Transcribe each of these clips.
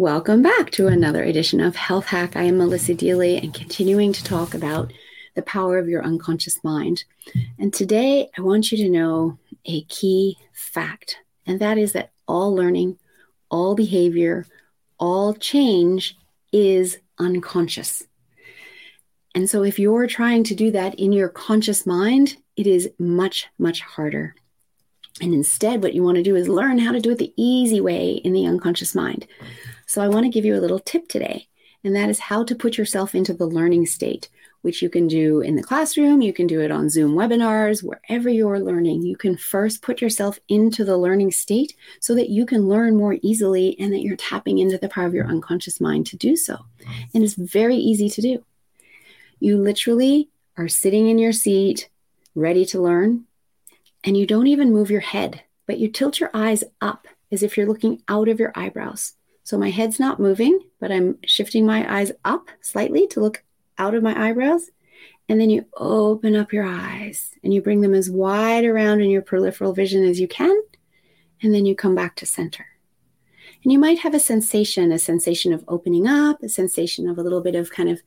Welcome back to another edition of Health Hack. I am Melissa Deally and continuing to talk about the power of your unconscious mind. And today I want you to know a key fact, and that is that all learning, all behavior, all change is unconscious. And so if you're trying to do that in your conscious mind, it is much, much harder. And instead, what you want to do is learn how to do it the easy way in the unconscious mind. So I want to give you a little tip today, and that is how to put yourself into the learning state, which you can do in the classroom, you can do it on Zoom webinars, wherever you're learning. You can first put yourself into the learning state so that you can learn more easily and that you're tapping into the power of your unconscious mind to do so. And it's very easy to do. You literally are sitting in your seat, ready to learn, and you don't even move your head, but you tilt your eyes up as if you're looking out of your eyebrows. So my head's not moving, but I'm shifting my eyes up slightly to look out of my eyebrows. And then you open up your eyes and you bring them as wide around in your peripheral vision as you can. And then you come back to center. And you might have a sensation, a sensation of opening up, a sensation of a little bit of kind of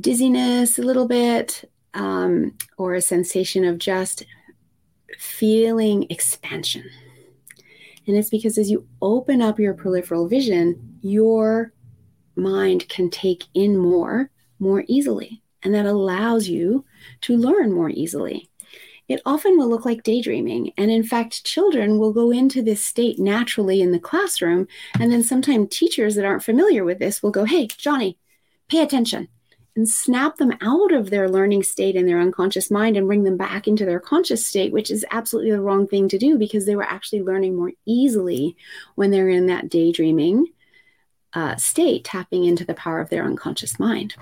dizziness, a little bit, um, or a sensation of just feeling expansion. And it's because as you open up your peripheral vision, your mind can take in more more easily. And that allows you to learn more easily. It often will look like daydreaming. And in fact, children will go into this state naturally in the classroom. And then sometimes teachers that aren't familiar with this will go, Hey, Johnny, pay attention and snap them out of their learning state in their unconscious mind and bring them back into their conscious state, which is absolutely the wrong thing to do because they were actually learning more easily when they're in that daydreaming uh, state, tapping into the power of their unconscious mind.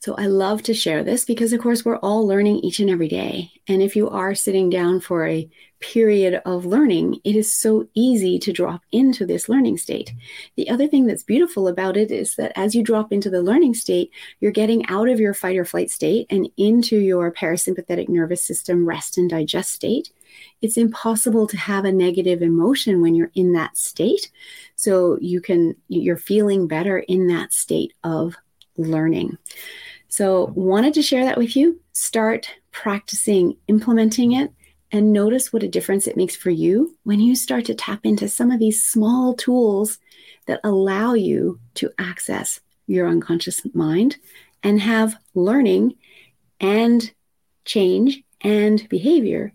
So I love to share this because, of course, we're all learning each and every day. And if you are sitting down for a period of learning, it is so easy to drop into this learning state. The other thing that's beautiful about it is that as you drop into the learning state, you're getting out of your fight or flight state and into your parasympathetic nervous system rest and digest state. It's impossible to have a negative emotion when you're in that state. So you can, you're feeling better in that state of learning. So, wanted to share that with you. Start practicing implementing it and notice what a difference it makes for you when you start to tap into some of these small tools that allow you to access your unconscious mind and have learning and change and behavior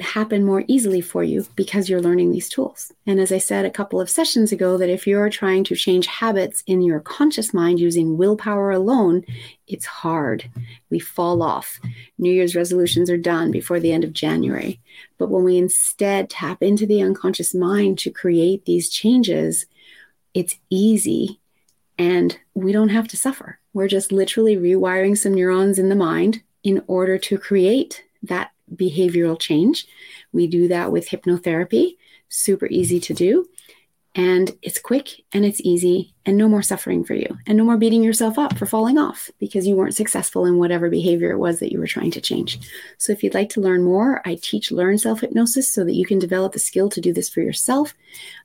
happen more easily for you because you're learning these tools. And as I said a couple of sessions ago, that if you're trying to change habits in your conscious mind using willpower alone, it's hard. We fall off. New Year's resolutions are done before the end of January. But when we instead tap into the unconscious mind to create these changes, it's easy and we don't have to suffer. We're just literally rewiring some neurons in the mind in order to create that behavioral change. We do that with hypnotherapy, super easy to do. And it's quick and it's easy and no more suffering for you and no more beating yourself up for falling off because you weren't successful in whatever behavior it was that you were trying to change. So, if you'd like to learn more, I teach Learn Self Hypnosis so that you can develop the skill to do this for yourself.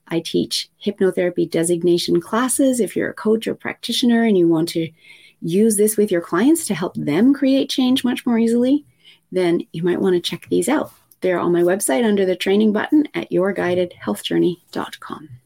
I teach hypnotherapy designation classes if you're a coach or practitioner and you want to use this with your clients to help them create change much more easily then you might want to check these out. They're on my website under the training button at yourguidedhealthjourney.com.